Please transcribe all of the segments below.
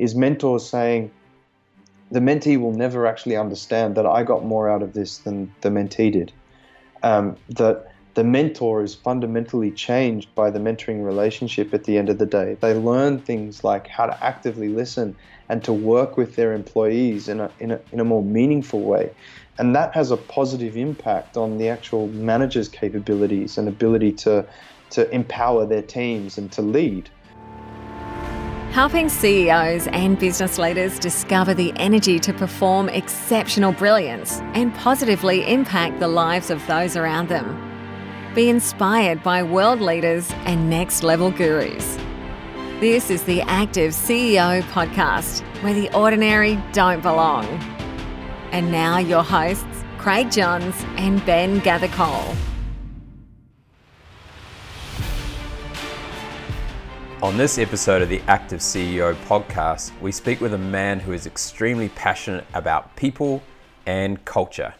is mentors saying the mentee will never actually understand that I got more out of this than the mentee did. Um, that the mentor is fundamentally changed by the mentoring relationship at the end of the day. They learn things like how to actively listen and to work with their employees in a, in a, in a more meaningful way. And that has a positive impact on the actual manager's capabilities and ability to, to empower their teams and to lead. Helping CEOs and business leaders discover the energy to perform exceptional brilliance and positively impact the lives of those around them. Be inspired by world leaders and next level gurus. This is the Active CEO podcast, where the ordinary don't belong. And now, your hosts, Craig Johns and Ben Gathercole. On this episode of the Active CEO podcast, we speak with a man who is extremely passionate about people and culture.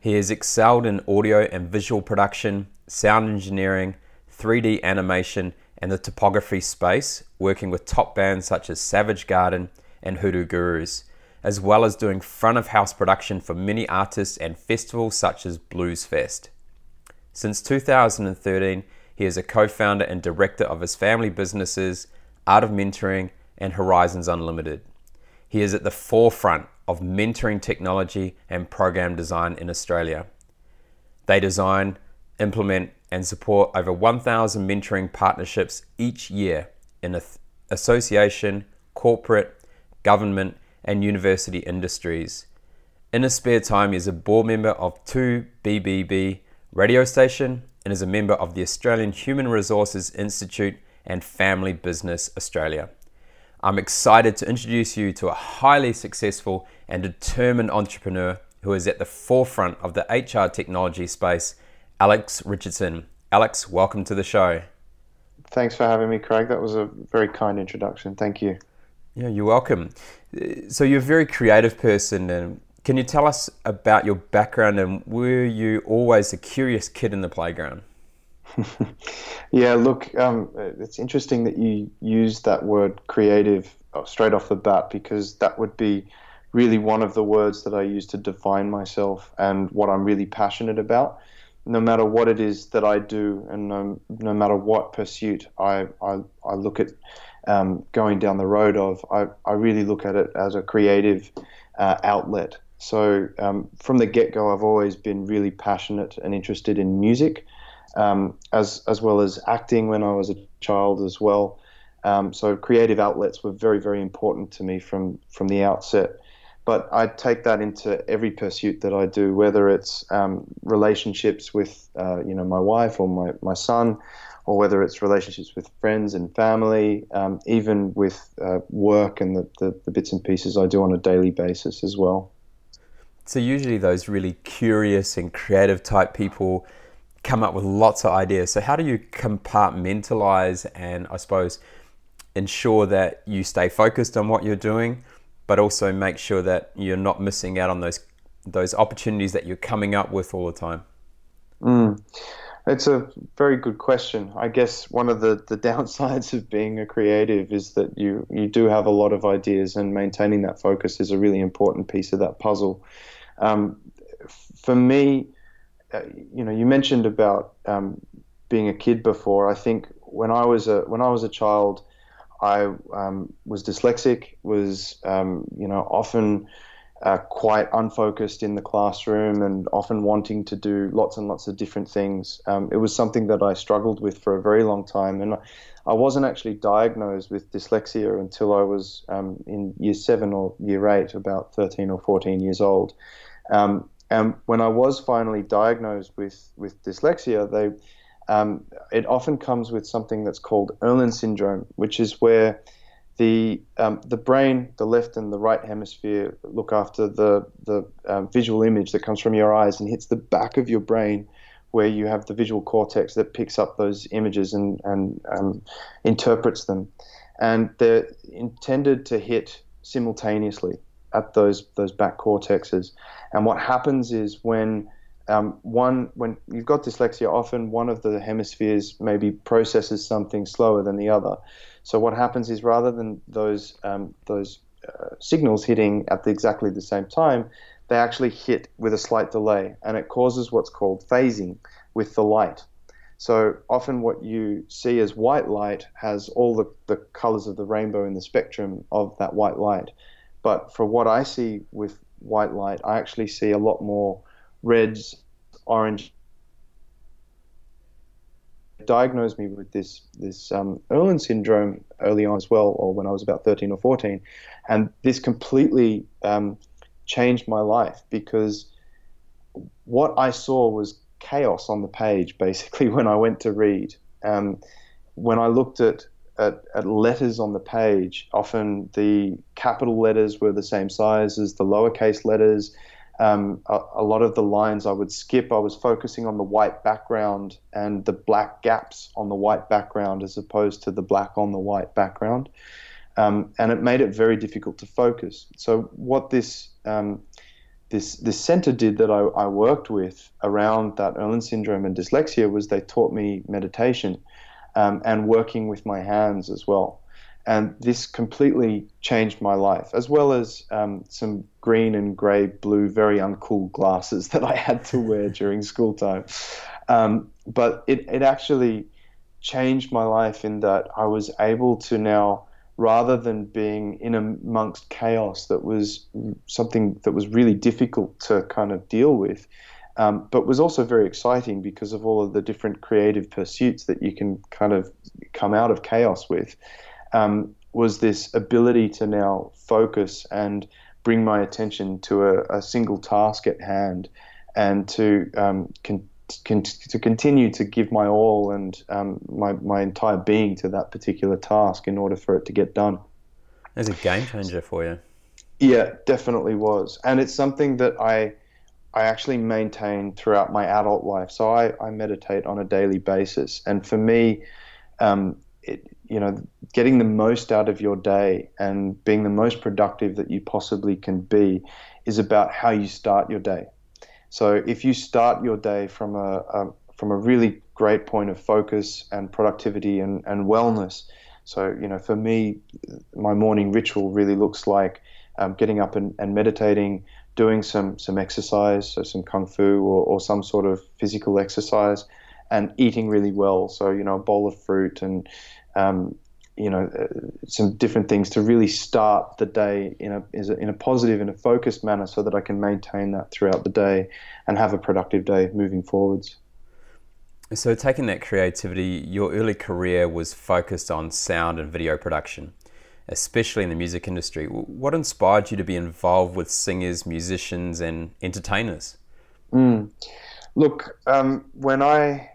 He has excelled in audio and visual production, sound engineering, 3D animation, and the topography space, working with top bands such as Savage Garden and Hoodoo Gurus, as well as doing front of house production for many artists and festivals such as Blues Fest. Since 2013, he is a co founder and director of his family businesses, Art of Mentoring and Horizons Unlimited. He is at the forefront of mentoring technology and program design in Australia. They design implement, and support over 1,000 mentoring partnerships each year in association, corporate, government, and university industries. In his spare time, he is a board member of 2BBB radio station and is a member of the Australian Human Resources Institute and Family Business Australia. I'm excited to introduce you to a highly successful and determined entrepreneur who is at the forefront of the HR technology space Alex Richardson. Alex, welcome to the show. Thanks for having me, Craig. That was a very kind introduction. Thank you. Yeah, you're welcome. So you're a very creative person, and can you tell us about your background and were you always a curious kid in the playground? yeah, look, um, it's interesting that you use that word creative uh, straight off the bat because that would be really one of the words that I use to define myself and what I'm really passionate about no matter what it is that I do, and no, no matter what pursuit I, I, I look at um, going down the road of, I, I really look at it as a creative uh, outlet. So um, from the get go, I've always been really passionate and interested in music, um, as as well as acting when I was a child as well. Um, so creative outlets were very very important to me from from the outset but I take that into every pursuit that I do, whether it's um, relationships with uh, you know my wife or my, my son, or whether it's relationships with friends and family, um, even with uh, work and the, the, the, bits and pieces I do on a daily basis as well. So usually those really curious and creative type people come up with lots of ideas. So how do you compartmentalize and I suppose ensure that you stay focused on what you're doing? but also make sure that you're not missing out on those those opportunities that you're coming up with all the time? Mm. It's a very good question. I guess one of the, the downsides of being a creative is that you, you do have a lot of ideas, and maintaining that focus is a really important piece of that puzzle. Um, for me, uh, you know, you mentioned about um, being a kid before. I think when I was a when I was a child, I um, was dyslexic, was um, you know often uh, quite unfocused in the classroom and often wanting to do lots and lots of different things. Um, it was something that I struggled with for a very long time, and I wasn't actually diagnosed with dyslexia until I was um, in year seven or year eight, about 13 or 14 years old. Um, and when I was finally diagnosed with with dyslexia, they um, it often comes with something that's called Irlen syndrome, which is where the um, the brain, the left and the right hemisphere, look after the the um, visual image that comes from your eyes and hits the back of your brain, where you have the visual cortex that picks up those images and and um, interprets them, and they're intended to hit simultaneously at those those back cortexes. And what happens is when um, one when you've got dyslexia, often one of the hemispheres maybe processes something slower than the other. So what happens is rather than those um, those uh, signals hitting at the, exactly the same time, they actually hit with a slight delay, and it causes what's called phasing with the light. So often, what you see as white light has all the, the colors of the rainbow in the spectrum of that white light. But for what I see with white light, I actually see a lot more reds, orange. Diagnosed me with this this um, Irlen syndrome early on as well, or when I was about 13 or 14, and this completely um, changed my life because what I saw was chaos on the page basically when I went to read. Um, when I looked at, at, at letters on the page, often the capital letters were the same size as the lowercase letters. Um, a, a, lot of the lines I would skip, I was focusing on the white background and the black gaps on the white background as opposed to the black on the white background. Um, and it made it very difficult to focus. So, what this um, this this center did that I, I worked with around that Irlen syndrome and dyslexia was they taught me meditation um, and working with my hands as well. And this completely changed my life, as well as um, some green and grey, blue, very uncool glasses that I had to wear during school time. Um, but it, it actually changed my life in that I was able to now rather than being in amongst chaos that was something that was really difficult to kind of deal with, um, but was also very exciting because of all of the different creative pursuits that you can kind of come out of chaos with. Um, was this ability to now focus and bring my attention to a, a single task at hand and to um, con- con- to continue to give my all and um, my, my entire being to that particular task in order for it to get done. It's a game changer for you. Yeah, definitely was. And it's something that I I actually maintain throughout my adult life. So I, I meditate on a daily basis. And for me, um, it, you know, getting the most out of your day and being the most productive that you possibly can be is about how you start your day. So if you start your day from a, a from a really great point of focus and productivity and, and wellness, so you know for me, my morning ritual really looks like um, getting up and, and meditating, doing some some exercise, so some kung fu or, or some sort of physical exercise, and eating really well. So you know a bowl of fruit and um, you know uh, some different things to really start the day in a, in a positive and a focused manner so that I can maintain that throughout the day and have a productive day moving forwards. So taking that creativity, your early career was focused on sound and video production, especially in the music industry. What inspired you to be involved with singers, musicians, and entertainers? Mm. Look, um, when I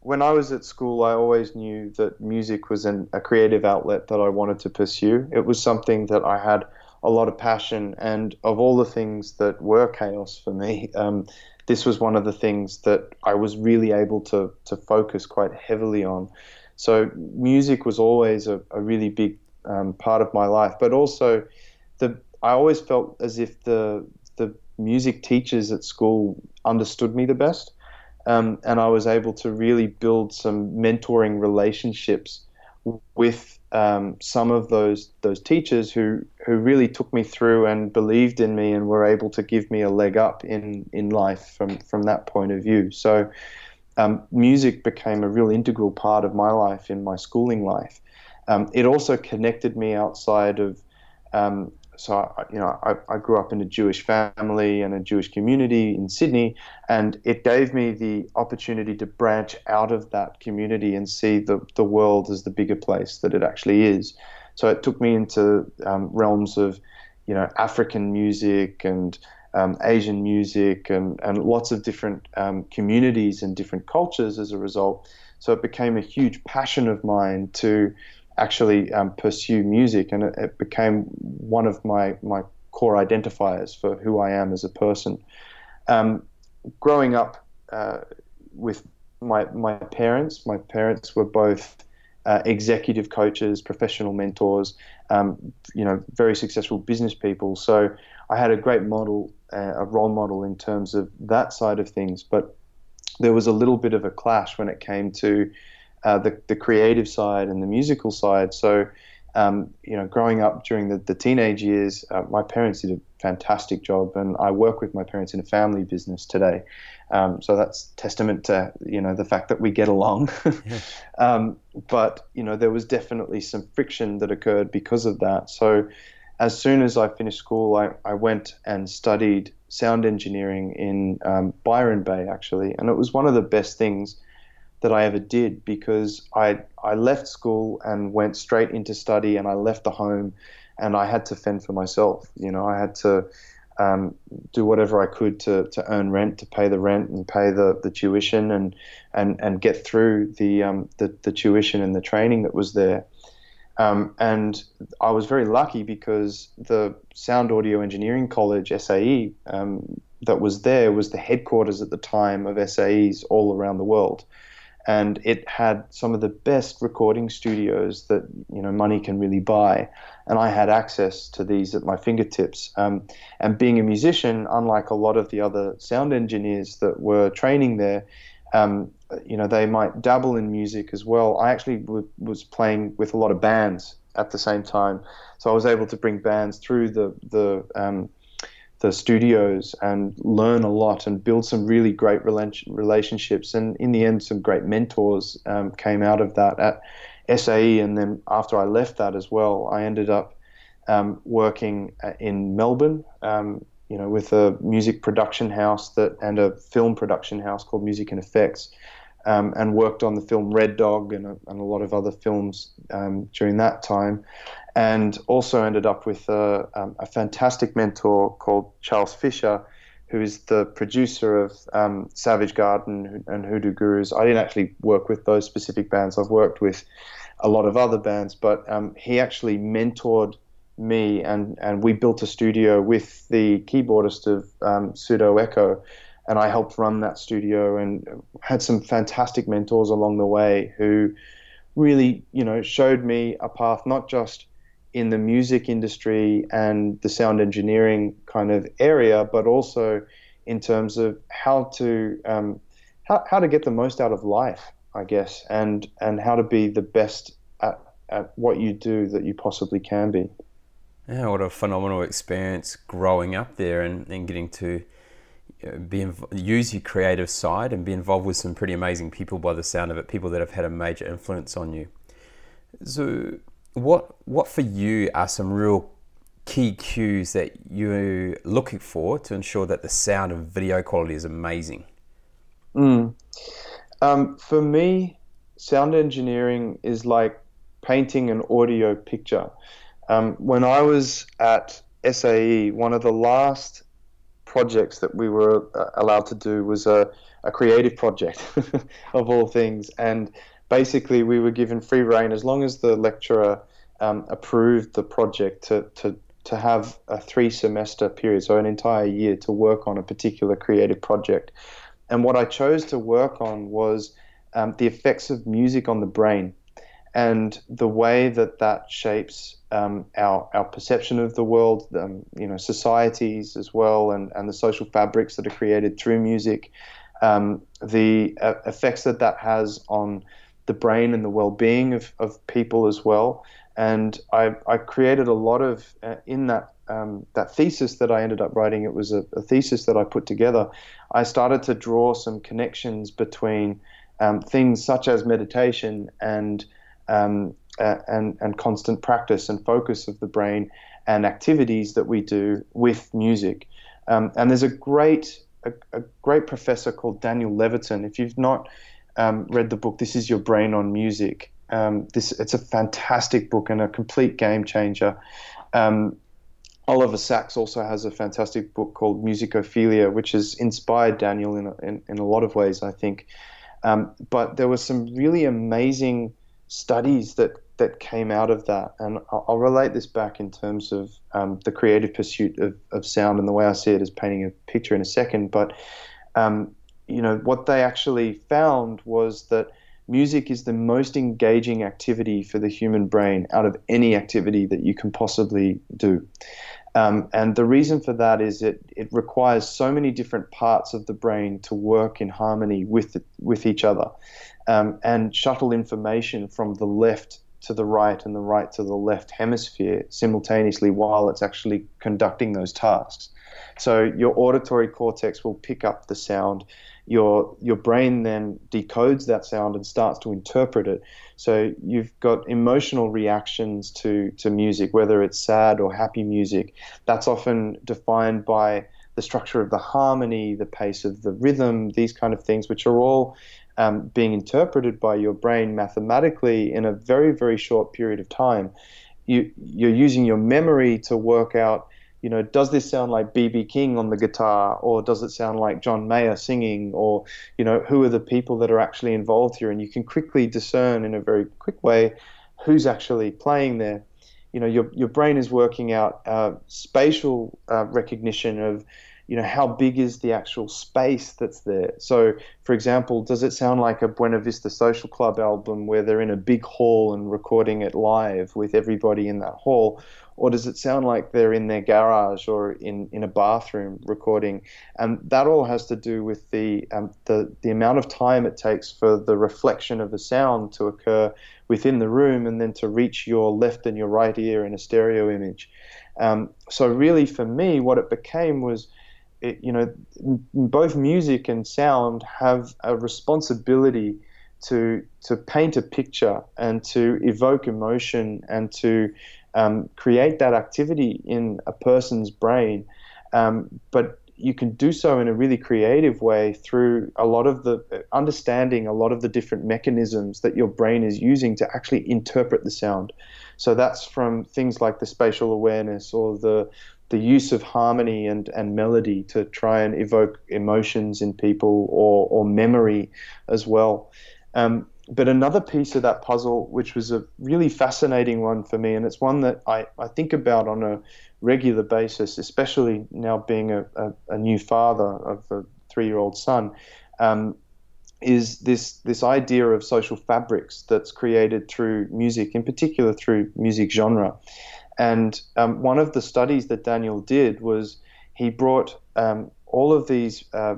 when I was at school, I always knew that music was an, a creative outlet that I wanted to pursue. It was something that I had a lot of passion, and of all the things that were chaos for me, um, this was one of the things that I was really able to to focus quite heavily on. So music was always a, a really big um, part of my life, but also the I always felt as if the the music teachers at school understood me the best um, and I was able to really build some mentoring relationships with um, some of those those teachers who who really took me through and believed in me and were able to give me a leg up in in life from from that point of view. So. Um, music became a real integral part of my life in my schooling life. Um, it also connected me outside of um, so you know I, I, grew up in a Jewish family and a Jewish community in Sydney, and it gave me the opportunity to branch out of that community and see the the world as the bigger place that it actually is. So it took me into um, realms of you know African music and um, Asian music and and lots of different um, communities and different cultures as a result. So it became a huge passion of mine to actually um, pursue music, and it, it, became one of my my core identifiers for who I am as a person. Um, growing up uh, with my my parents, my parents were both uh, executive coaches, professional mentors, um, you know, very successful business people. So I had a great model, uh, a role model in terms of that side of things, but there was a little bit of a clash when it came to uh, the the creative side and the musical side. So, um, you know, growing up during the, the teenage years, uh, my parents did a fantastic job, and I work with my parents in a family business today. Um, so that's testament to you know the fact that we get along. yeah. um, but you know there was definitely some friction that occurred because of that. So as soon as I finished school, I, I went and studied sound engineering in um, Byron Bay actually, and it was one of the best things that I ever did because I I left school and went straight into study, and I left the home, and I had to fend for myself. You know, I had to um, do whatever I could to, to earn rent, to pay the rent and pay the, the tuition and, and, and get through the, um, the, the tuition and the training that was there. Um, and I was very lucky because the Sound Audio Engineering College, SAE, um, that was there was the headquarters at the time of SAEs all around the world and it had some of the best recording studios that you know money can really buy. And i had access to these at my fingertips. Um, and being a musician unlike a lot of the other sound engineers that were training there um, you know they might dabble in music as well. I actually w- was playing with a lot of bands at the same time. So i was able to bring bands through the the um, the studios and learn a lot and build some really great relationships. And in the end, some great mentors um, came out of that at SAE. And then after I left that as well, I ended up um, working uh, in Melbourne. Um, you know, with a music production house that and a film production house called Music and Effects, um, and worked on the film Red Dog and a, and a lot of other films um, during that time and also ended up with a, um, a fantastic mentor called Charles Fisher, who is the producer of um, Savage Garden and Hoodoo Gurus. I didn't actually work with those specific bands. I've worked with a lot of other bands, but um, he actually mentored me, and, and we built a studio with the keyboardist of um, Pseudo Echo, and I helped run that studio and had some fantastic mentors along the way who really, you know, showed me a path not just in the music industry and the sound engineering kind of area, but also in terms of how to um, how, how to get the most out of life, I guess, and and how to be the best at, at what you do that you possibly can be. Yeah, what a phenomenal experience growing up there and, and getting to be use your creative side and be involved with some pretty amazing people by the sound of it, people that have had a major influence on you. So what what for you are some real key cues that you're looking for to ensure that the sound and video quality is amazing? Mm. Um, for me, sound engineering is like painting an audio picture. Um, when I was at SAE, one of the last projects that we were uh, allowed to do was a, a creative project of all things. And basically we were given free reign as long as the lecturer um, approved the project to, to, to have a three semester period, so an entire year to work on a particular creative project. And what I chose to work on was um, the effects of music on the brain and the way that that shapes um, our, our perception of the world, um, you know, societies as well, and, and the social fabrics that are created through music, um, the uh, effects that that has on the brain and the well-being of, of people as well. And I, I created a lot of uh, in that um, that thesis that I ended up writing. It was a, a, thesis that I put together. I started to draw some connections between um, things such as meditation and um, uh, and and constant practice and focus of the brain and activities that we do with music. Um, and there's a great a, a, great professor called Daniel Levitin. If you've not um, read the book This Is Your Brain on Music. Um, this it's a fantastic book and a complete game changer. Um, Oliver Sacks also has a fantastic book called Musicophilia, which has inspired Daniel in a, in, in a lot of ways, I think. Um, but there were some really amazing studies that that came out of that, and I'll, I'll relate this back in terms of um, the creative pursuit of, of sound and the way I see it as painting a picture in a second. But um, you know, what they actually found was that music is the most engaging activity for the human brain out of any activity that you can possibly do. Um, and the reason for that is it, it requires so many different parts of the brain to work in harmony with, with each other um, and shuttle information from the left to the right and the right to the left hemisphere simultaneously while it's actually conducting those tasks. So your auditory cortex will pick up the sound. Your your brain then decodes that sound and starts to interpret it. So you've got emotional reactions to to music, whether it's sad or happy music. That's often defined by the structure of the harmony, the pace of the rhythm, these kind of things, which are all um, being interpreted by your brain mathematically in a very, very short period of time. You, you're using your memory to work out, you know, does this sound like BB King on the guitar, or does it sound like John Mayer singing, or, you know, who are the people that are actually involved here? And you can quickly discern in a very quick way who's actually playing there. You know, your, your brain is working out uh, spatial uh, recognition of you know how big is the actual space that's there so for example does it sound like a buena vista social club album where they're in a big hall and recording it live with everybody in that hall or does it sound like they're in their garage or in, in a bathroom recording? And that all has to do with the, um, the the amount of time it takes for the reflection of the sound to occur within the room and then to reach your left and your right ear in a stereo image. Um, so really for me what it became was it, you know, both music and sound have a responsibility to to paint a picture and to evoke emotion and to um, create that activity in a person's brain. Um, but you can do so in a really creative way through a lot of the understanding a lot of the different mechanisms that your brain is using to actually interpret the sound. So that's from things like the spatial awareness or the the use of harmony and, and melody to try and evoke emotions in people or, or memory as well. Um, but another piece of that puzzle, which was a really fascinating one for me, and it's one that I, I think about on a regular basis, especially now being a, a, a new father of a three year old son, um, is this, this idea of social fabrics that's created through music, in particular through music genre. And um, one of the studies that Daniel did was he brought um, all of these uh,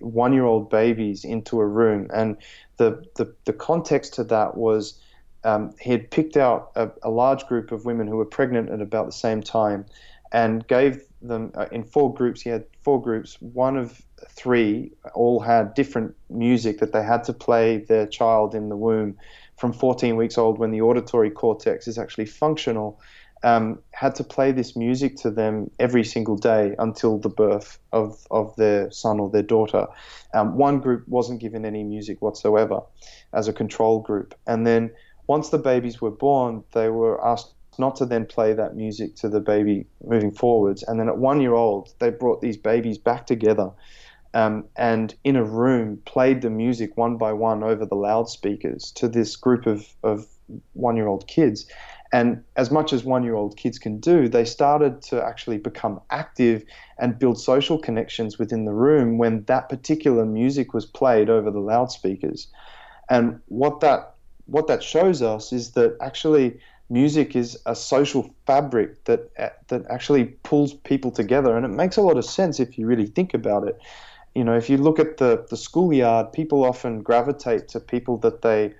one year old babies into a room. And the, the, the context to that was um, he had picked out a, a, large group of women who were pregnant at about the same time and gave them uh, in four groups. He had four groups. One of three all had different music that they had to play their child in the womb from 14 weeks old when the auditory cortex is actually functional um, had to play this music to them every single day until the birth of, of their son or their daughter. Um, one group wasn't given any music whatsoever as a control group. And then once the babies were born, they were asked not to then play that music to the baby moving forwards. And then at one year old, they brought these babies back together um, and in a room played the music one by one over the loudspeakers to this group of, of one year old kids. And as much as one year old kids can do, they started to actually become active and build social connections within the room when that particular music was played over the loudspeakers. And what that what that shows us is that actually music is a social fabric that that actually pulls people together and it makes a lot of sense if you really think about it. You know, if you look at the the schoolyard, people often gravitate to people that they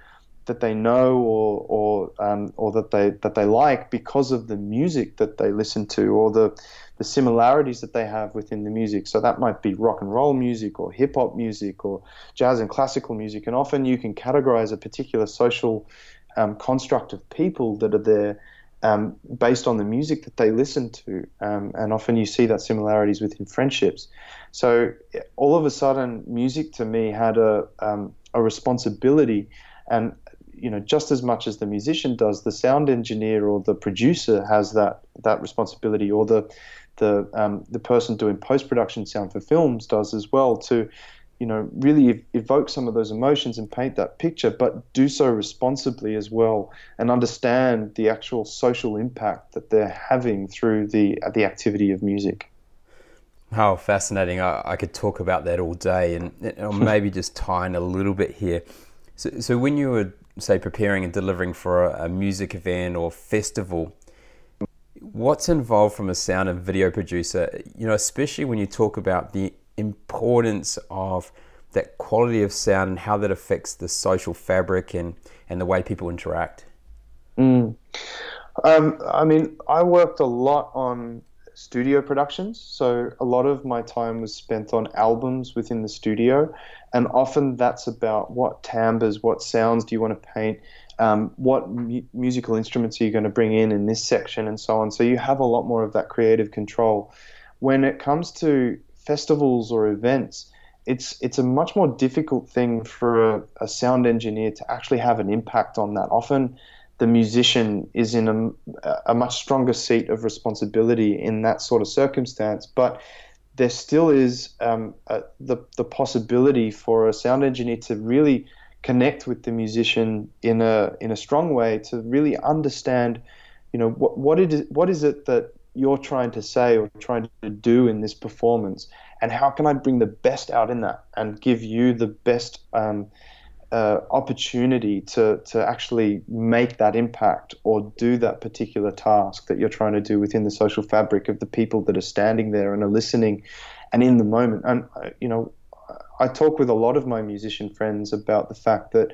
that they know or or um, or that they that they like because of the music that they listen to or the the similarities that they have within the music. So that might be rock and roll music or hip hop music or jazz and classical music. And often you can categorize a particular social um, construct of people that are there um, based on the music that they listen to. Um, and often you see that similarities within friendships. So all of a sudden, music to me had a, um, a responsibility and you know just as much as the musician does the sound engineer or the producer has that that responsibility or the the um, the person doing post production sound for films does as well to you know really evoke some of those emotions and paint that picture but do so responsibly as well and understand the actual social impact that they're having through the the activity of music. How fascinating. I, I could talk about that all day and, and maybe just tie in a little bit here. So, so when you were say preparing and delivering for a, a music event or festival What's involved from a sound and video producer, you know, especially when you talk about the importance of that quality of sound and how that affects the social fabric and, and the way people interact? Mm. Um, I mean, I worked a lot on studio productions, so a lot of my time was spent on albums within the studio, and often that's about what timbres, what sounds do you want to paint, um, what mu- musical instruments are you going to bring in in this section, and so on. So you have a lot more of that creative control. When it comes to festivals or events, it's it's a much more difficult thing for a, a, sound engineer to actually have an impact on that. Often, the musician is in a, a much stronger seat of responsibility in that sort of circumstance, but there still is um, a, the the possibility for a sound engineer to really connect with the musician in a in a strong way to really understand, you know, what what it is what is it that you're trying to say or trying to do in this performance, and how can I bring the best out in that and give you the best um, opportunity to to actually make that impact or do that particular task that you're trying to do within the social fabric of the people that are standing there and are listening and in the moment. And uh, you know, I talk with a lot of my musician friends about the fact that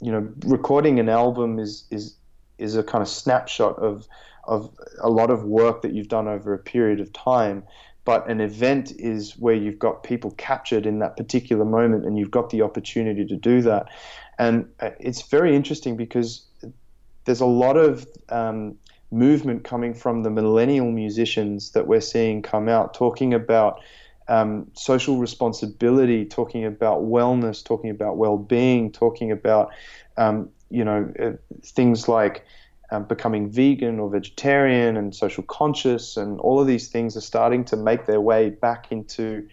you know recording an album is is is a kind of snapshot of of a lot of work that you've done over a period of time but an event is where you've got people captured in that particular moment and you've got the opportunity to do that. And uh, it's very interesting because there's a lot of um, movement coming from the millennial musicians that we're seeing come out talking about um, social responsibility, talking about wellness, talking about well-being, talking about um, you know uh, things like um, becoming vegan or vegetarian and social conscious, and all of these things are starting to make their way back into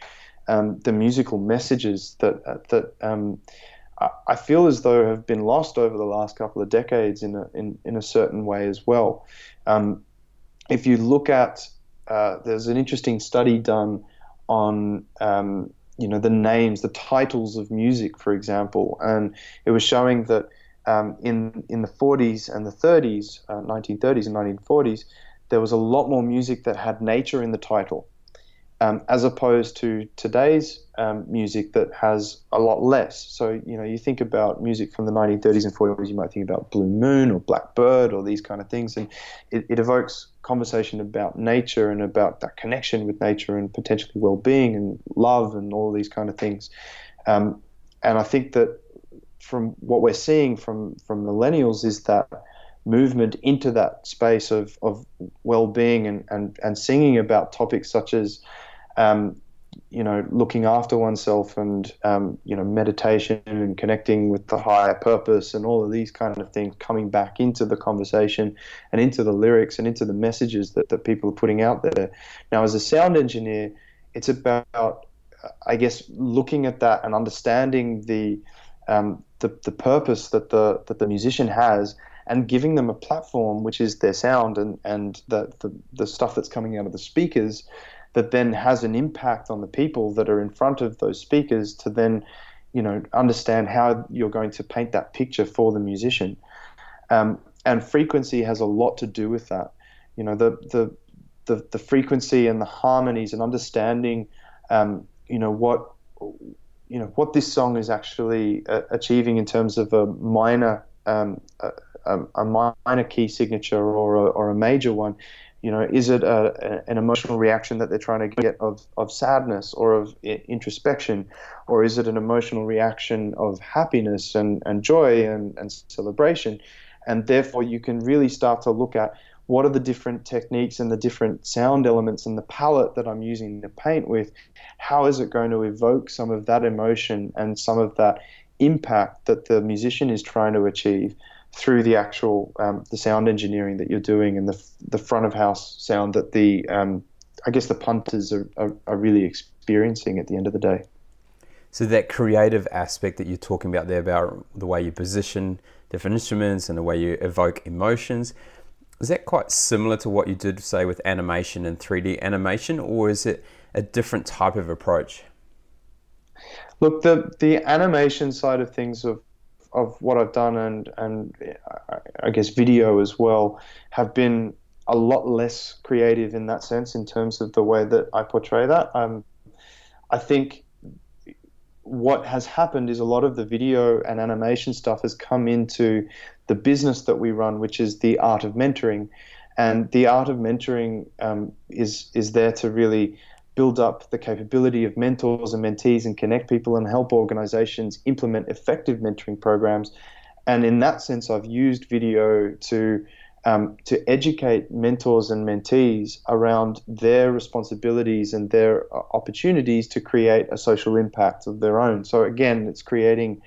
um, the musical messages that uh, that um, I feel as though have been lost over the last couple of decades in a in, in a certain way as well. Um, if you look at uh, there's an interesting study done on um, you know the names, the titles of music, for example, and it was showing that um, in in the 40s and the 30s, uh, 1930s and 1940s, there was a lot more music that had nature in the title, um, as opposed to today's um, music that has a lot less. So you know, you think about music from the 1930s and 40s, you might think about Blue Moon or Blackbird or these kind of things, and it, it evokes conversation about nature and about that connection with nature and potentially well-being and love and all these kind of things. Um, and I think that from what we're seeing from from millennials is that movement into that space of, of well-being and, and, and singing about topics such as um, you know looking after oneself and um, you know meditation and connecting with the higher purpose and all of these kind of things coming back into the conversation and into the lyrics and into the messages that, that people are putting out there. Now as a sound engineer it's about I guess looking at that and understanding the um, the, the purpose that the that the musician has and giving them a platform which is their sound and and the, the, the stuff that's coming out of the speakers that then has an impact on the people that are in front of those speakers to then you know understand how you're going to paint that picture for the musician. Um, and frequency has a lot to do with that. You know the the the, the frequency and the harmonies and understanding um, you know what you know what this song is actually uh, achieving in terms of a minor um, a, a, minor key signature or a, or a major one. You know, is it a, an emotional reaction that they're trying to get of, of sadness or of introspection, or is it an emotional reaction of happiness and, and joy and, and celebration? And therefore, you can really start to look at what are the different techniques and the different sound elements and the palette that I'm using to paint with? How is it going to evoke some of that emotion and some of that impact that the musician is trying to achieve through the actual um, the sound engineering that you're doing and the the front of house sound that the um, I guess the punters are, are, are really experiencing at the end of the day. So that creative aspect that you're talking about there about the way you position different instruments and the way you evoke emotions is that quite similar to what you did, say, with animation and 3D animation, or is it a different type of approach? Look, the the animation side of things of of what I've done and and I guess video as well have been a lot less creative in that sense in terms of the way that I portray that. Um, I think what has happened is a lot of the video and animation stuff has come into the business that we run, which is the art of mentoring. And the art of mentoring um, is is there to really build up the capability of mentors and mentees and connect people and help organizations implement effective mentoring programs. And in that sense, I've used video to um, to educate mentors and mentees around their responsibilities and their uh, opportunities to create a social impact of their own. So again, it's creating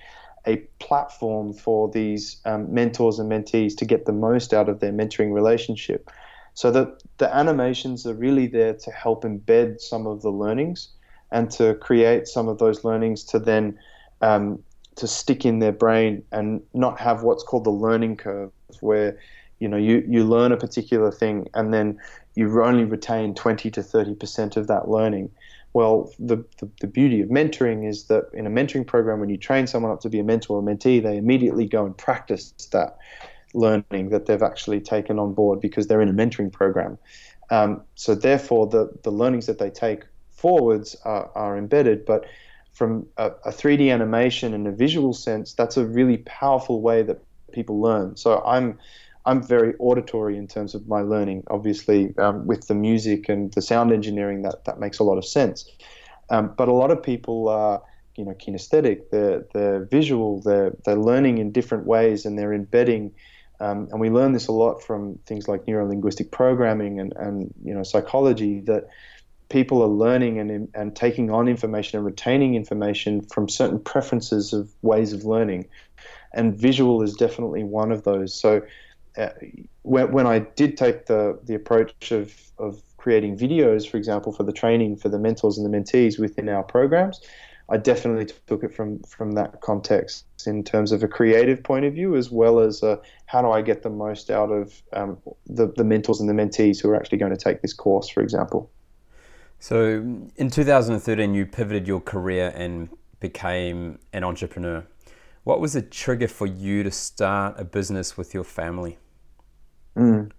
a platform for these um, mentors and mentees to get the most out of their mentoring relationship. So that the animations are really there to help embed some of the learnings and to create some of those learnings to then um, to stick in their brain and not have what's called the learning curve, where you know you, you learn a particular thing and then you only retain 20 to 30 percent of that learning well the, the, the, beauty of mentoring is that in a mentoring program when you train someone up to be a mentor or mentee they immediately go and practice that learning that they've actually taken on board because they're in a mentoring program. Um, so therefore the, the learnings that they take forwards are, are embedded but from a, a 3d animation and a visual sense that's a really powerful way that people learn. So i'm I'm very auditory in terms of my learning. Obviously, um, with the music and the sound engineering, that that makes a lot of sense. Um, but a lot of people are, you know, kinesthetic. They're they're visual. They're they're learning in different ways, and they're embedding. Um, and we learn this a lot from things like neuro linguistic programming and, and you know psychology that people are learning and, and taking on information and retaining information from certain preferences of ways of learning. And visual is definitely one of those. So when, when I did take the, the approach of, of creating videos, for example, for the training for the mentors and the mentees within our programs, I definitely took it from from that context in terms of a creative point of view, as well as uh, how do I get the most out of um, the the mentors and the mentees who are actually going to take this course, for example. So, in 2013, you pivoted your career and became an entrepreneur. What was the trigger for you to start a business with your family? Mm.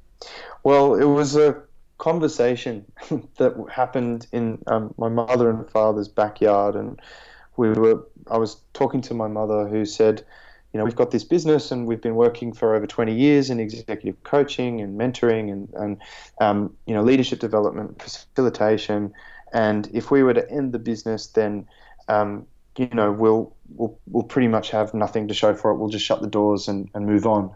Well, it was a conversation that happened in um, my mother and father's backyard, and we were. I was talking to my mother, who said, "You know, we've got this business, and we've been working for over 20 years in executive coaching and mentoring, and and um, you know, leadership development, facilitation, and if we were to end the business, then um, you know, we'll we'll we'll pretty much have nothing to show for it. We'll just shut the doors and, and move on."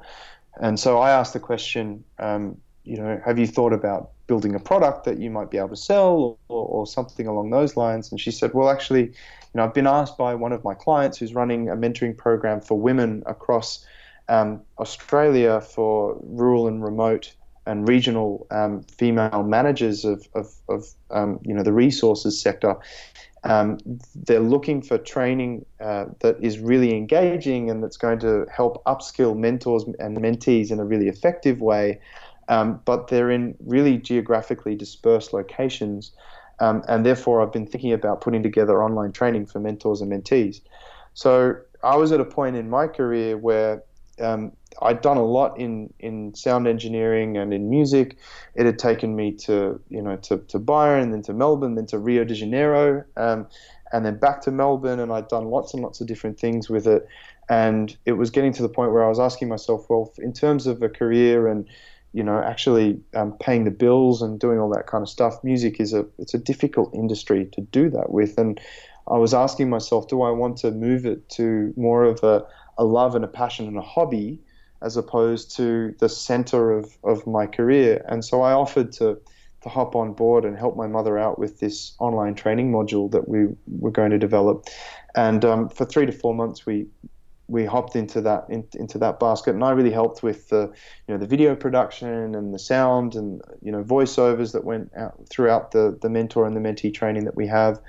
And so I asked the question, um, you know, have you thought about building a product that you might be able to sell or, or, something along those lines? And she said, well, actually, you know, I've been asked by one of my clients who's running a mentoring program for women across um, Australia for rural and remote and regional um, female managers of, of, of um, you know, the resources sector. Um, they're looking for training uh, that is really engaging and that's going to help upskill mentors and mentees in a really effective way. Um, but they're in really geographically dispersed locations. Um, and therefore, I've been thinking about putting together online training for mentors and mentees. So I was at a point in my career where um, I'd done a lot in, in sound engineering and in music. It had taken me to you know to, to Byron, then to Melbourne, then to Rio de Janeiro, um, and then back to Melbourne. And I'd done lots and lots of different things with it. And it was getting to the point where I was asking myself, well, in terms of a career and you know actually um, paying the bills and doing all that kind of stuff, music is a it's a difficult industry to do that with. And I was asking myself, do I want to move it to more of a a love and a passion and a hobby as opposed to the center of, of my career. And so I offered to, to hop on board and help my mother out with this online training module that we were going to develop. And um, for three to four months, we we hopped into that in, into that basket, and I really helped with the you know the video production and the sound and you know voiceovers that went out throughout the the mentor and the mentee training that we have.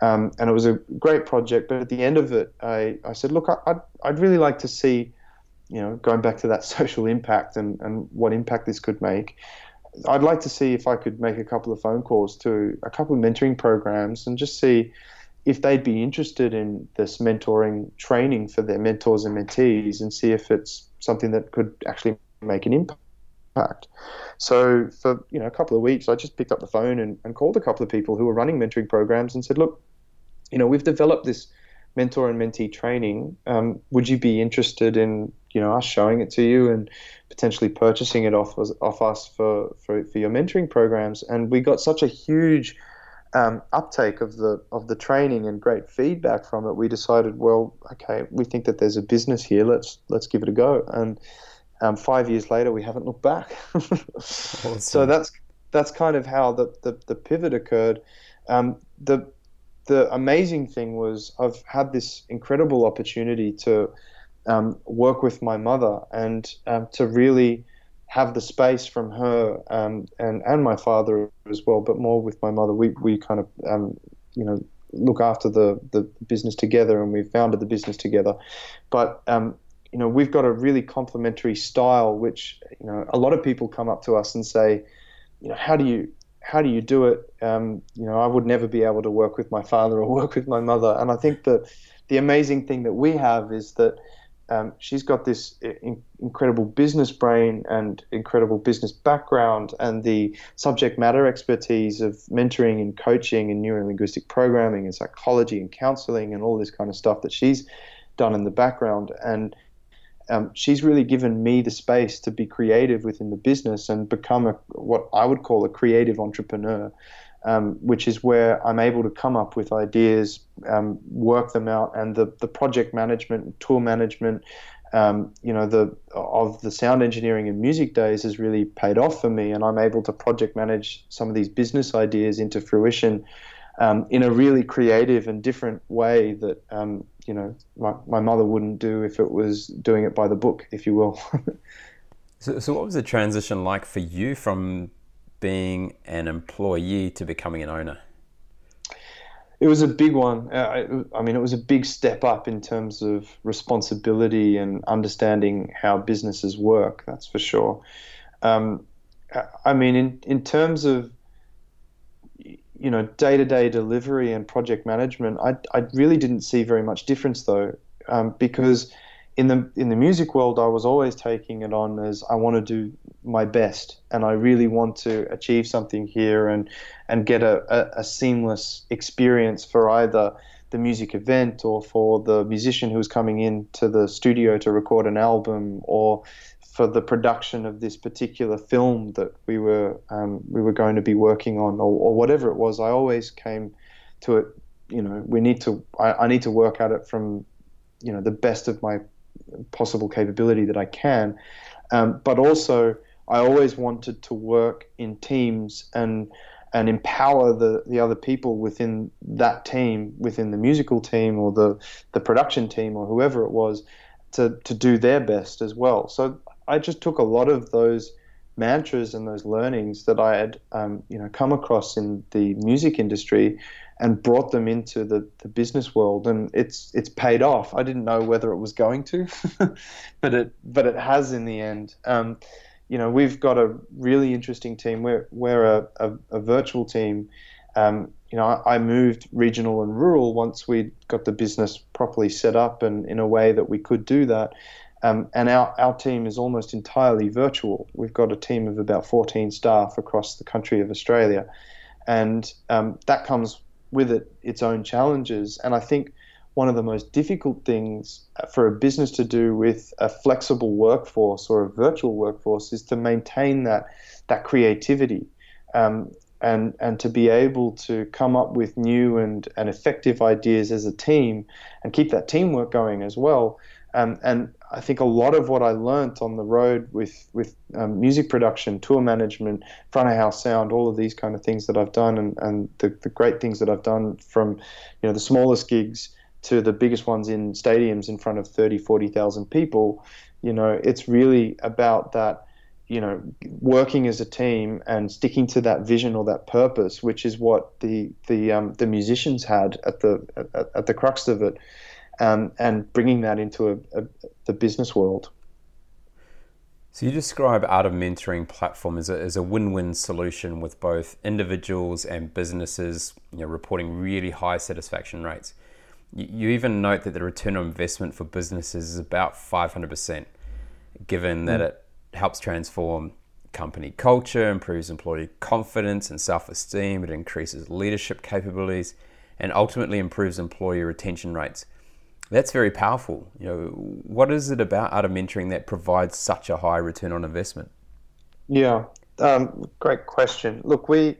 Um, and it was a great project. But at the end of it, I, I said, look, I, I'd, I'd really like to see, you know, going back to that social impact and, and what impact this could make. I'd like to see if I could make a couple of phone calls to a couple of mentoring programs and just see if they'd be interested in this mentoring training for their mentors and mentees and see if it's something that could actually make an impact impact. So for you know a couple of weeks, I just picked up the phone and, and called a couple of people who were running mentoring programs and said, look, you know, we've developed this mentor and mentee training. Um, would you be interested in you know us showing it to you and potentially purchasing it off off us for, for, for your mentoring programs? And we got such a huge um, uptake of the of the training and great feedback from it, we decided, well, okay, we think that there's a business here. Let's let's give it a go. And um, five years later, we haven't looked back. awesome. So that's that's kind of how the the, the pivot occurred. Um, the the amazing thing was I've had this incredible opportunity to um, work with my mother and um, to really have the space from her um, and and my father as well, but more with my mother. We we kind of um, you know look after the the business together, and we founded the business together. But um, you know we've got a really complementary style, which you know a lot of people come up to us and say, you know, how do you how do you do it? Um, you know, I would never be able to work with my father or work with my mother. And I think that the amazing thing that we have is that um, she's got this in- incredible business brain and incredible business background and the subject matter expertise of mentoring and coaching and neurolinguistic programming and psychology and counseling and all this kind of stuff that she's done in the background. And um, she's really given me the space to be creative within the business and become a, what I would call a creative entrepreneur um, which is where I'm able to come up with ideas, um, work them out, and the, the project management, tool management, um, you know, the of the sound engineering and music days has really paid off for me, and I'm able to project manage some of these business ideas into fruition um, in a really creative and different way that um, you know my, my mother wouldn't do if it was doing it by the book, if you will. so, so what was the transition like for you from being an employee to becoming an owner? It was a big one. Uh, I mean, it was a big step up in terms of responsibility and understanding how businesses work. That's for sure. Um, I mean, in in terms of you know day to day delivery and project management, I I really didn't see very much difference though, um, because in the in the music world, I was always taking it on as I want to do my best, and I really want to achieve something here and and get a, a, a seamless experience for either the music event or for the musician who's coming in to the studio to record an album or for the production of this particular film that we were um, we were going to be working on or, or, whatever it was. I always came to it. You know, we need to. I, I need to work at it from you know the best of my possible capability that I can. Um, but also, I always wanted to work in teams and and empower the, the other people within that team, within the musical team or the, the production team or whoever it was, to, to do their best as well. So I just took a lot of those mantras and those learnings that I had um, you know come across in the music industry and brought them into the, the business world and it's it's paid off. I didn't know whether it was going to, but it but it has in the end. Um, you know, we've got a really interesting team. We're we're a, a, a virtual team. Um, you know, I, I, moved regional and rural once we got the business properly set up and in a way that we could do that. Um, and our, our team is almost entirely virtual. We've got a team of about 14 staff across the country of Australia. And um, that comes with it its own challenges. And I think one of the most difficult things for a business to do with a flexible workforce or a virtual workforce is to maintain that that creativity. Um, and, and to be able to come up with new and, and effective ideas as a team and keep that teamwork going as well. Um, and I think a lot of what I learned on the road with with um, music production, tour management, front of house sound, all of these kind of things that I've done, and, and the, the great things that I've done from you know the smallest gigs to the biggest ones in stadiums in front of 30, 40,000 people, you know, it's really about that, you know, working as a team and sticking to that vision or that purpose, which is what the the um, the musicians had at the at, at the crux of it um, and bringing that into a, a, the business world. So you describe Art of Mentoring platform as a, as a win-win solution with both individuals and businesses, you know, reporting really high satisfaction rates. You, you even note that the return on investment for businesses is about 500%, given that mm. it helps transform company culture, improves employee confidence and self esteem, it increases leadership capabilities, and ultimately improves employee retention rates. That's very powerful. You know, what is it about art of mentoring that provides such a high return on investment? Yeah, um, great question. Look, we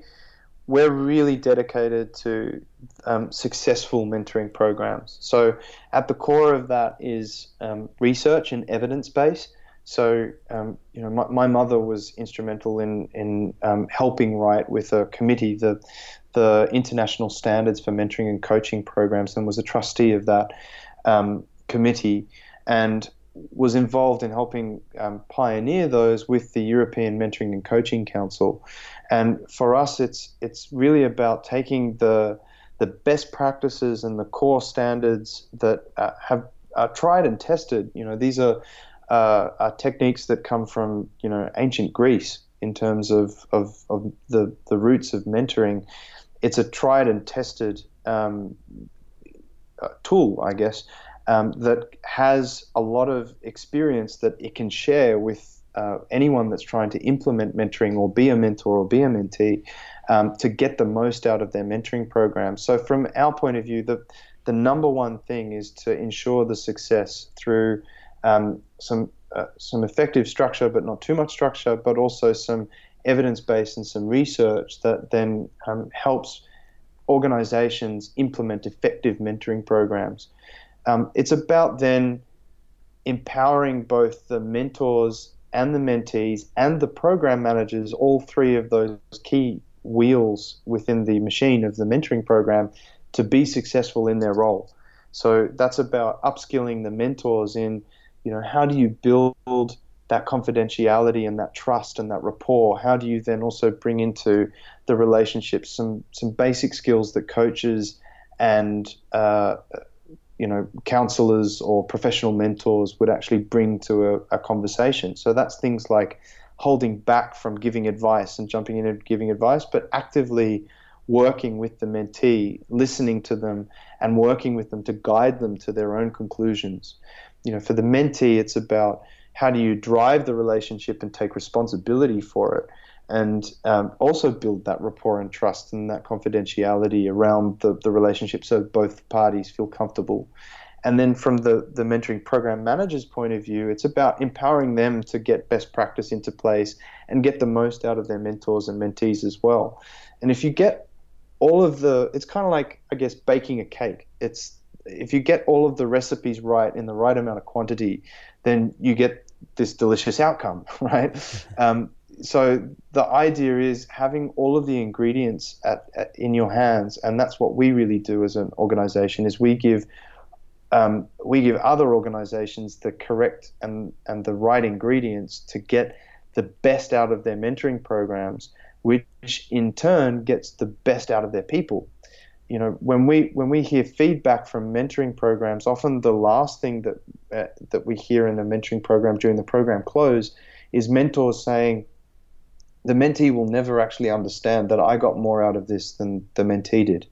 we're really dedicated to um, successful mentoring programs. So, at the core of that is um, research and evidence base. So, um, you know, my, my, mother was instrumental in in um, helping write with a committee the the international standards for mentoring and coaching programs, and was a trustee of that um, committee, and was involved in helping um, pioneer those with the European Mentoring and Coaching Council. And for us, it's it's really about taking the the best practices and the core standards that uh, have are tried and tested. You know, these are, uh, are techniques that come from you know ancient Greece in terms of, of, of the, the roots of mentoring. It's a tried and tested um, tool, I guess, um, that has a lot of experience that it can share with uh, anyone that's trying to implement mentoring or be a mentor or be a mentee um, to get the most out of their mentoring program. So, from our point of view, the the number one thing is to ensure the success through um, some uh, some effective structure, but not too much structure, but also some evidence base and some research that then um, helps organizations implement effective mentoring programs. Um, it's about then empowering both the mentors and the mentees and the program managers, all three of those key wheels within the machine of the mentoring program, to be successful in their role. So that's about upskilling the mentors in, you know, how do you build that confidentiality and that trust and that rapport? How do you then also bring into the relationship some some basic skills that coaches and uh, you know counselors or professional mentors would actually bring to a, a, conversation so that's things like holding back from giving advice and jumping in and giving advice but actively working with the mentee listening to them and working with them to guide them to their own conclusions you know for the mentee it's about how do you drive the relationship and take responsibility for it and um, also build that rapport and trust and that confidentiality around the, the relationship so both parties feel comfortable. And then from the, the mentoring program manager's point of view, it's about empowering them to get best practice into place and get the most out of their mentors and mentees as well. And if you get all of the, it's kind of like, I guess, baking a cake. It's if you get all of the recipes right in the right amount of quantity, then you get this delicious outcome, right? Um, so the idea is having all of the ingredients at, at, in your hands, and that's what we really do as an organization. Is we give um, we give other organizations the correct and and the right ingredients to get the best out of their mentoring programs, which in turn gets the best out of their people. You know, when we when we hear feedback from mentoring programs, often the last thing that uh, that we hear in the mentoring program during the program close is mentors saying the mentee will never actually understand that I got more out of this than the mentee did.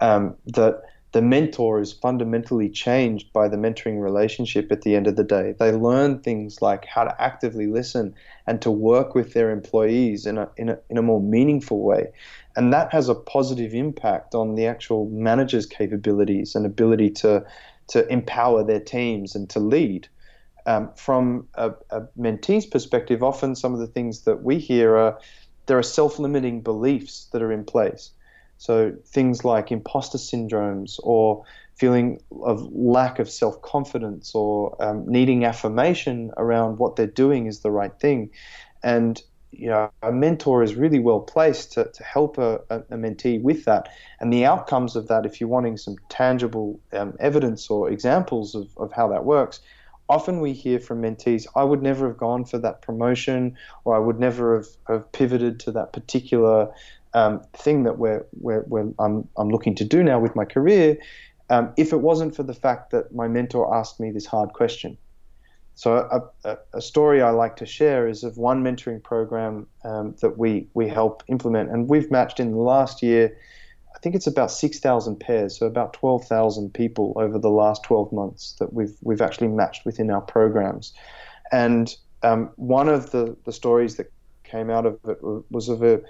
Um, that the mentor is fundamentally changed by the mentoring relationship at the end of the day. They learn things like how to actively listen and to work with their employees in a, in a, in a more meaningful way. And that has a positive impact on the actual manager's capabilities and ability to, to empower their teams and to lead um, from a, a, mentee's perspective, often some of the things that we hear are there are self-limiting beliefs that are in place. So things like imposter syndromes or feeling of lack of self-confidence or um, needing affirmation around what they're doing is the right thing. And you know, a mentor is really well placed to, to help a, a, a mentee with that. And the outcomes of that, if you're wanting some tangible um, evidence or examples of, of how that works, often we hear from mentees, I would never have gone for that promotion, or I would never have, have pivoted to that particular um, thing that we're, we're, we're, I'm, I'm looking to do now with my career, um, if it wasn't for the fact that my mentor asked me this hard question. So a, a, a story I like to share is of one mentoring program um, that we, we help implement, and we've matched in the last year I think it's about 6,000 pairs, so about 12,000 people over the last 12 months that we've we've actually matched within our programs. And um, one of the, the stories that came out of it was of a,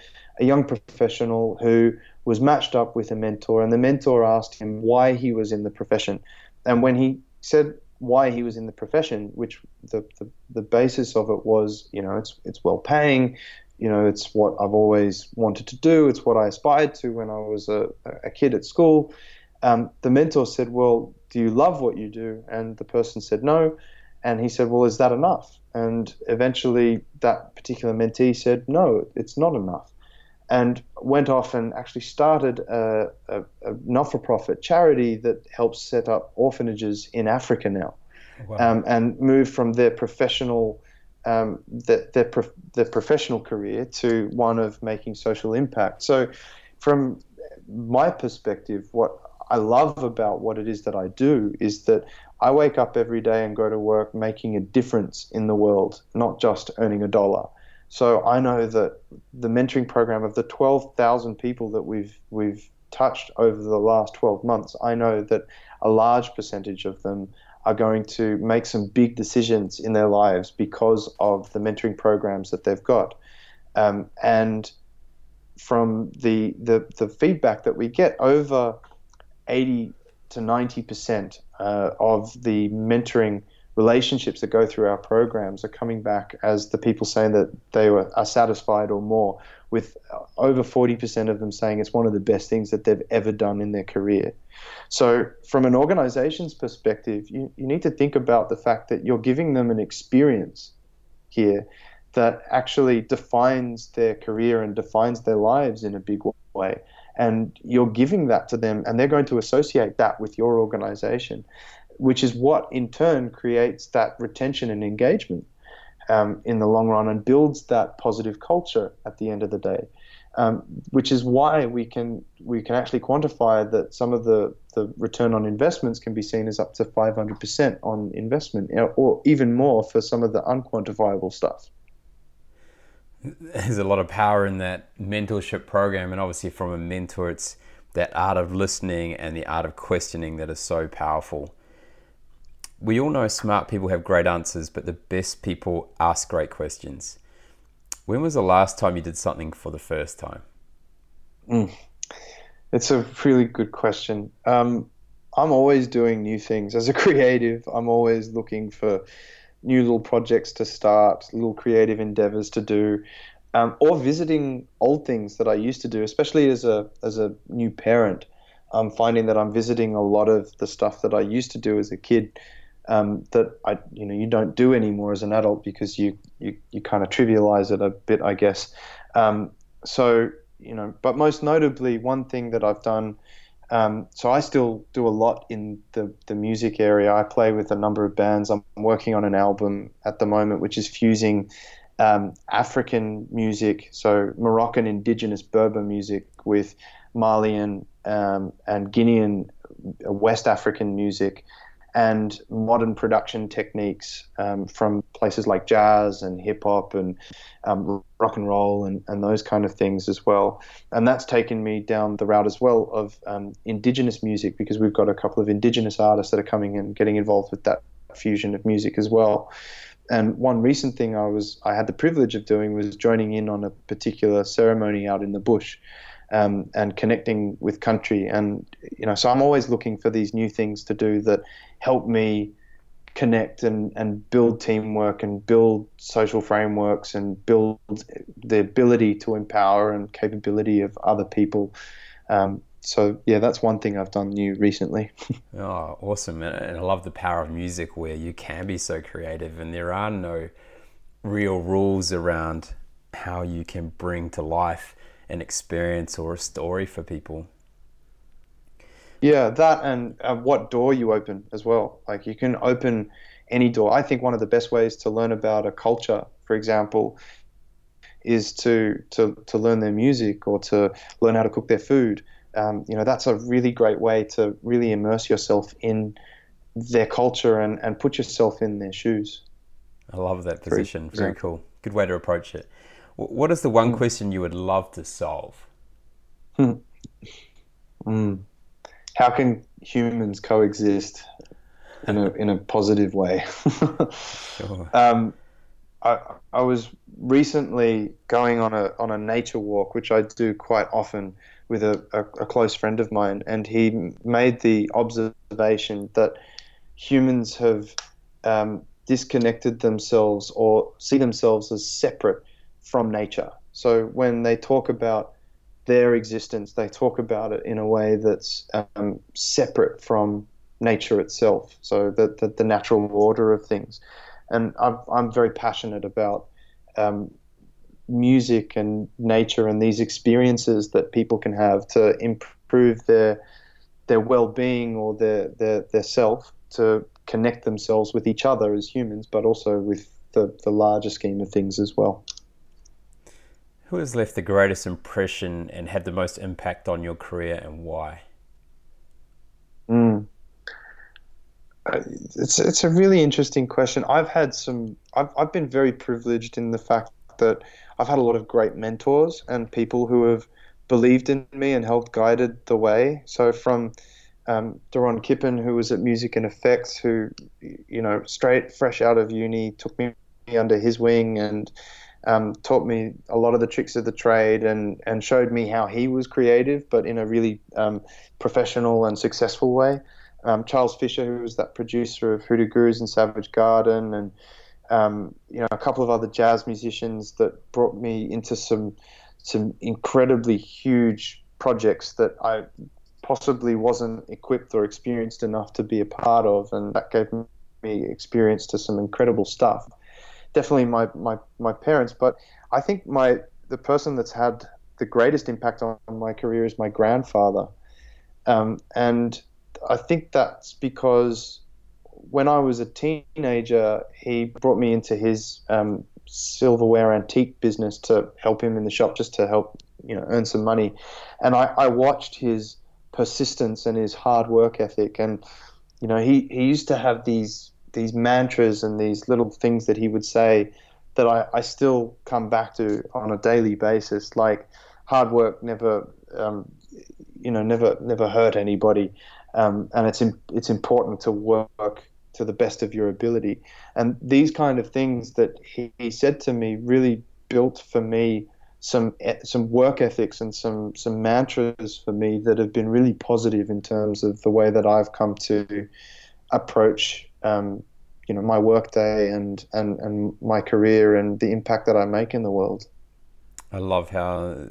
a young professional who was matched up with a mentor, and the mentor asked him why he was in the profession. And when he said why he was in the profession, which the, the, the basis of it was, you know, it's it's well paying, you know, it's what I've always wanted to do, it's what I aspired to when I was a, a kid at school. Um, the mentor said, Well, do you love what you do? And the person said no. And he said, Well, is that enough? And eventually that particular mentee said, No, it's not enough. And went off and actually started a, a, a not for profit charity that helps set up orphanages in Africa now. Wow. Um, and moved from their professional um, their, their, prof- their professional career to one of making social impact. So, from my perspective, what I love about what it is that I do is that I wake up every day and go to work making a difference in the world, not just earning a dollar. So I know that the mentoring program of the 12,000 people that we've we've touched over the last 12 months, I know that a large percentage of them are going to make some big decisions in their lives because of the mentoring programs that they've got. Um, and from the, the, the feedback that we get, over 80 to 90 percent uh, of the mentoring relationships that go through our programs are coming back as the people saying that they were, are satisfied or more, with over 40% of them saying it's one of the best things that they've ever done in their career. So, from an organization's perspective, you, you need to think about the fact that you're giving them an experience here that actually defines their career and defines their lives in a big way. And you're giving that to them, and they're going to associate that with your organization which is what in turn creates that retention and engagement um, in the long run and builds that positive culture at the end of the day. Um, which is why we can we can actually quantify that some of the, the return on investments can be seen as up to 500% on investment or even more for some of the unquantifiable stuff. There's a lot of power in that mentorship program and obviously from a mentor it's that art of listening and the art of questioning that is so powerful we all know smart people have great answers, but the best people ask great questions. When was the last time you did something for the first time? Mm. It's a really good question. Um, I'm always doing new things. As a creative, I'm always looking for new little projects to start, little creative endeavors to do, um, or visiting old things that I used to do, especially as a as a new parent. I'm finding that I'm visiting a lot of the stuff that I used to do as a kid um, that I, you know, you don't do anymore as an adult because you you, you kind of trivialize it a bit, I guess. Um, so you know, but most notably, one thing that I've done. Um, so I still do a lot in the, the music area. I play with a number of bands. I'm working on an album at the moment, which is fusing um, African music, so Moroccan indigenous Berber music, with Malian um, and Guinean uh, West African music and modern production techniques um, from places like jazz and hip hop and um, rock and roll and, and those kind of things as well. And that's taken me down the route as well of um, indigenous music because we've got a couple of indigenous artists that are coming and getting involved with that fusion of music as well. And one recent thing I was I had the privilege of doing was joining in on a particular ceremony out in the bush um, and connecting with country. And you know, so I'm always looking for these new things to do that help me connect and, and build teamwork and build social frameworks and build the ability to empower and capability of other people. Um, so yeah, that's one thing I've done new recently. oh, awesome! And I love the power of music where you can be so creative, and there are no real rules around how you can bring to life an experience or a story for people. Yeah, that and uh, what door you open as well. Like you can open any door. I think one of the best ways to learn about a culture, for example, is to to to learn their music or to learn how to cook their food. Um, you know, that's a really great way to really immerse yourself in their culture and, and put yourself in their shoes. I love that position. Very cool. Good way to approach it. What is the one mm. question you would love to solve? Hmm. Mm. How can humans coexist in a in a positive way? sure. um, I, I was recently going on a on a nature walk, which I do quite often with a, a, a close friend of mine, and he made the observation that humans have um, disconnected themselves or see themselves as separate from nature. So when they talk about their existence, they talk about it in a way that's um, separate from nature itself, so the, the, the, natural order of things. And I'm, I'm very passionate about um, music and nature and these experiences that people can have to improve their their well-being or their their, their self to connect themselves with each other as humans, but also with the, the larger scheme of things as well. Who has left the greatest impression and had the most impact on your career and why? Mm. It's it's a really interesting question. I've had some. I've I've been very privileged in the fact that I've had a lot of great mentors and people who have believed in me and helped guided the way. So from um, Daron Kippen, who was at Music and Effects, who, you know, straight fresh out of uni, took me under his wing and um, taught me a lot of the tricks of the trade and, and showed me how he was creative, but in a really um, professional and successful way. Um, Charles Fisher, who was that producer of Hoodoo Gurus and Savage Garden, and um, you know a couple of other jazz musicians that brought me into some some incredibly huge projects that I possibly wasn't equipped or experienced enough to be a part of, and that gave me experience to some incredible stuff. Definitely my my my parents, but I think my the person that's had the greatest impact on my career is my grandfather, um, and I think that's because when I was a teenager, he brought me into his um, silverware antique business to help him in the shop, just to help you know earn some money, and I, I watched his persistence and his hard work ethic. And you know, he, he used to have these these mantras and these little things that he would say that I, I still come back to on a daily basis, like hard work never um, you know never never hurt anybody, um, and it's in, it's important to work to the best of your ability. And these kind of things that he, he said to me really built for me some some work ethics and some some mantras for me that have been really positive in terms of the way that I've come to approach um, you know my workday and, and and my career and the impact that I make in the world. I love how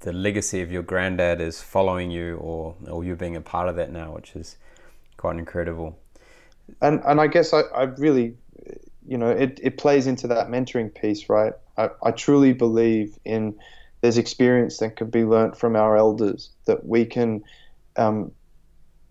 the legacy of your granddad is following you or or you being a part of that now, which is quite incredible. And and I guess I, I really you know it, it plays into that mentoring piece, right? I, I truly believe in there's experience that can be learnt from our elders that we can um,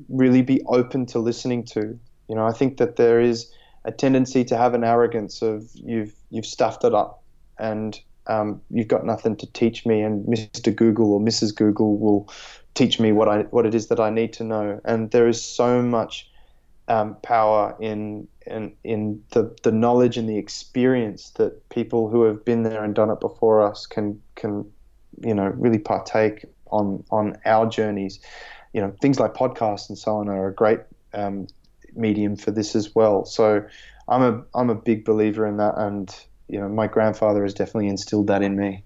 really be open to listening to. You know, I think that there is a tendency to have an arrogance of you've you've stuffed it up and um, you've got nothing to teach me, and Mr. Google or Mrs. Google will teach me what I what it is that I need to know. And there is so much um, power in in in the the knowledge and the experience that people who have been there and done it before us can can you know really partake on on our journeys. You know things like podcasts and so on are a great um, medium for this as well. So I'm a I'm a big believer in that, and you know my grandfather has definitely instilled that in me.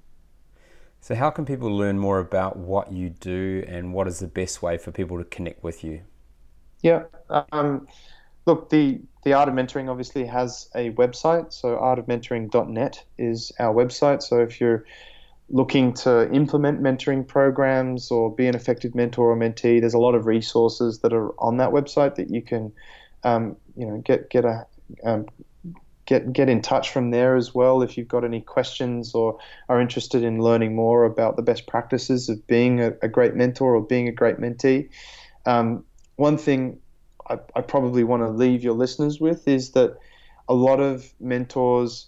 So how can people learn more about what you do, and what is the best way for people to connect with you? Yeah. Um, look, the the Art of Mentoring obviously has a website. So artofmentoring.net is our website. So if you're looking to implement mentoring programs or be an effective mentor or mentee, there's a lot of resources that are on that website that you can, um, you know, get get a um, get get in touch from there as well if you've got any questions or are interested in learning more about the best practices of being a, a great mentor or being a great mentee. Um, one thing I, I probably want to leave your listeners with is that a lot of mentors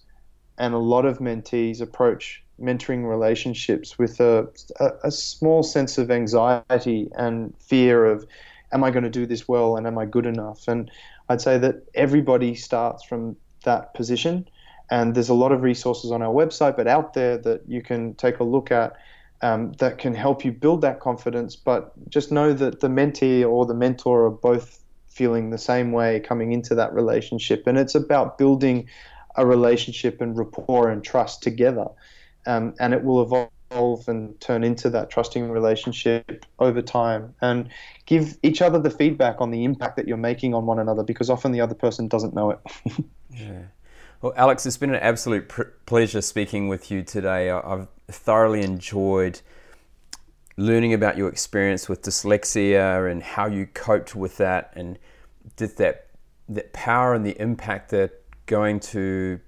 and a lot of mentees approach mentoring relationships with a, a, a, small sense of anxiety and fear of am I going to do this well and am I good enough? And I'd say that everybody starts from that position. And there's a lot of resources on our website, but out there that you can take a look at um, that can help you build that confidence. But just know that the mentee or the mentor are both feeling the same way coming into that relationship. And it's about building a relationship and rapport and trust together. Um, and it will evolve and turn into that trusting relationship over time and give each other the feedback on the impact that you're making on one another because often the other person doesn't know it. yeah. Well, Alex, it's been an absolute pr- pleasure speaking with you today. I've thoroughly enjoyed learning about your experience with dyslexia and how you coped with that and did that that power and the impact that going to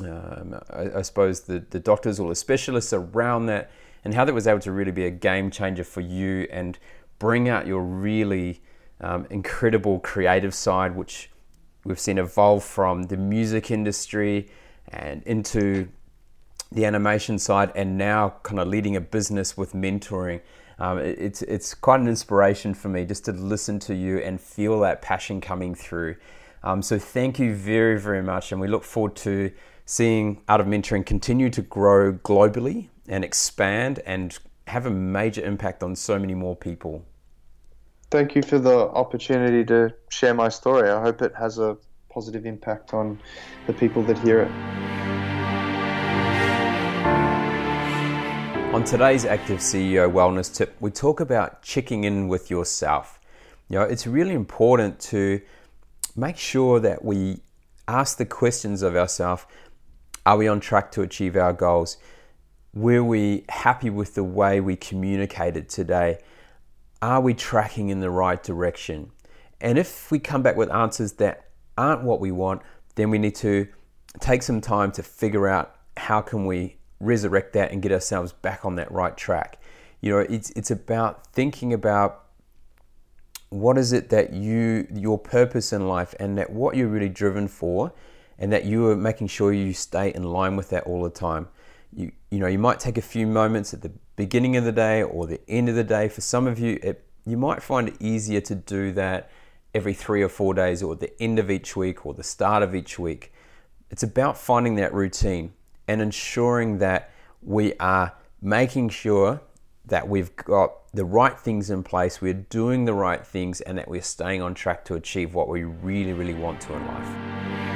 um, I, I, suppose the, the doctors or the specialists around that and how that was able to really be a game changer for you and bring out your really um, incredible creative side which we've seen evolve from the music industry and into the animation side and now kind of leading a business with mentoring. Um, it, it's, it's quite an inspiration for me just to listen to you and feel that passion coming through. Um, so thank you very, very much. And we look forward to seeing Art of Mentoring continue to grow globally and expand and have a major impact on so many more people. Thank you for the opportunity to share my story. I hope it has a positive impact on the people that hear it. On today's Active CEO Wellness Tip, we talk about checking in with yourself. You know, it's really important to make sure that we ask the questions of ourselves Are we on track to achieve our goals? Were we happy with the way we communicated today? Are we tracking in the right direction? And if we come back with answers that aren't what we want, then we need to take some time to figure out how can we resurrect that and get ourselves back on that right track. You know, it's it's about thinking about what is it that you your purpose in life and that what you're really driven for and that you are making sure you stay in line with that all the time. You you know, you might take a few moments at the beginning of the day or the end of the day. For some of you, it, you might find it easier to do that every three or four days or the end of each week or the start of each week. It's about finding that routine and ensuring that we are making sure that we've got the right things in place, we're doing the right things, and that we're staying on track to achieve what we really, really want to in life.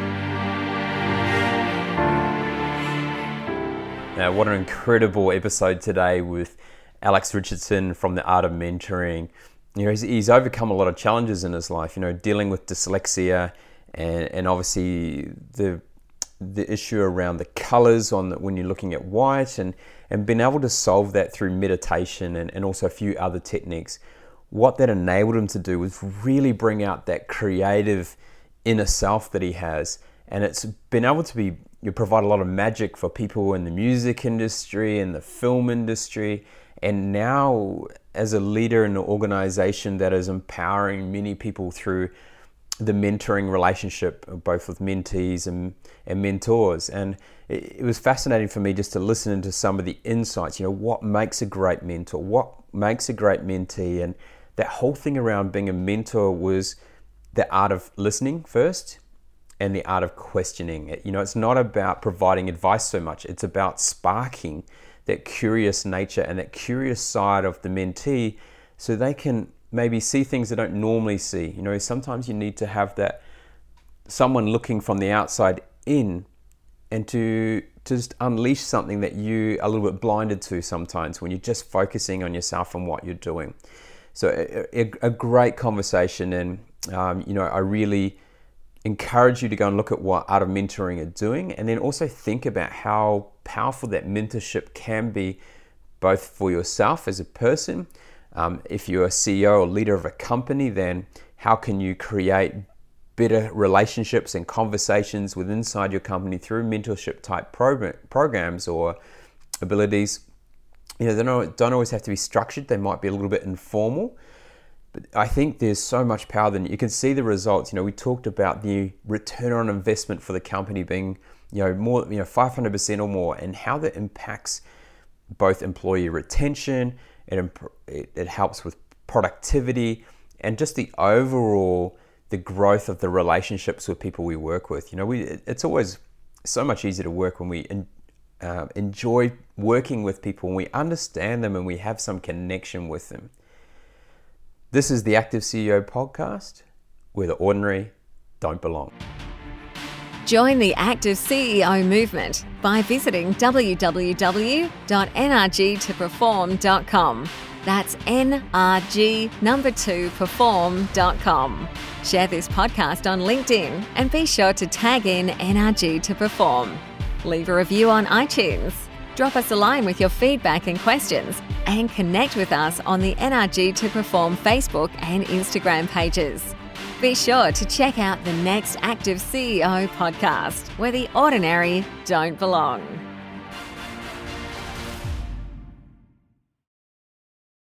Now, what an incredible episode today with Alex Richardson from the Art of Mentoring. You know, he's, he's overcome a lot of challenges in his life, you know, dealing with dyslexia and, and obviously the the issue around the colors on the, when you're looking at white and, and being able to solve that through meditation and, and also a few other techniques. What that enabled him to do was really bring out that creative inner self that he has. And it's been able to be, you provide a lot of magic for people in the music industry and the film industry. And now, as a leader in an organization that is empowering many people through the mentoring relationship, both with mentees and, and mentors. And it, it, was fascinating for me just to listen into some of the insights. You know, what makes a great mentor? What makes a great mentee? And that whole thing around being a mentor was the art of listening first and the art of questioning. It. You know, it's not about providing advice so much, it's about sparking that curious nature and that curious side of the mentee so they can maybe see things they don't normally see. You know, sometimes you need to have that someone looking from the outside in and to, just unleash something that you are a little bit blinded to sometimes when you're just focusing on yourself and what you're doing. So a, a, a great conversation and um, you know I really encourage you to go and look at what Art of Mentoring are doing and then also think about how powerful that mentorship can be both for yourself as a person um, if you're a CEO or leader of a company, then how can you create better relationships and conversations with inside your company through mentorship type program, programs or abilities? You know, they don't, don't always have to be structured. They might be a little bit informal. But I think there's so much power that you can see the results. You know, we talked about the return on investment for the company being, you know, more, you know, 500% or more, and how that impacts both employee retention it, it, it helps with productivity and just the overall the growth of the relationships with people we work with. You know, we it's always so much easier to work when we uh, enjoy working with people and we understand them and we have some connection with them. This is the Active CEO podcast, where the ordinary don't belong. Join the active CEO movement by visiting www.nrgtoperform.com. That's NRG number two perform.com. Share this podcast on LinkedIn and be sure to tag in NRG to perform. Leave a review on iTunes. Drop us a line with your feedback and questions and connect with us on the NRG to Perform Facebook and Instagram pages. Be sure to check out the next Active CEO podcast where the ordinary don't belong.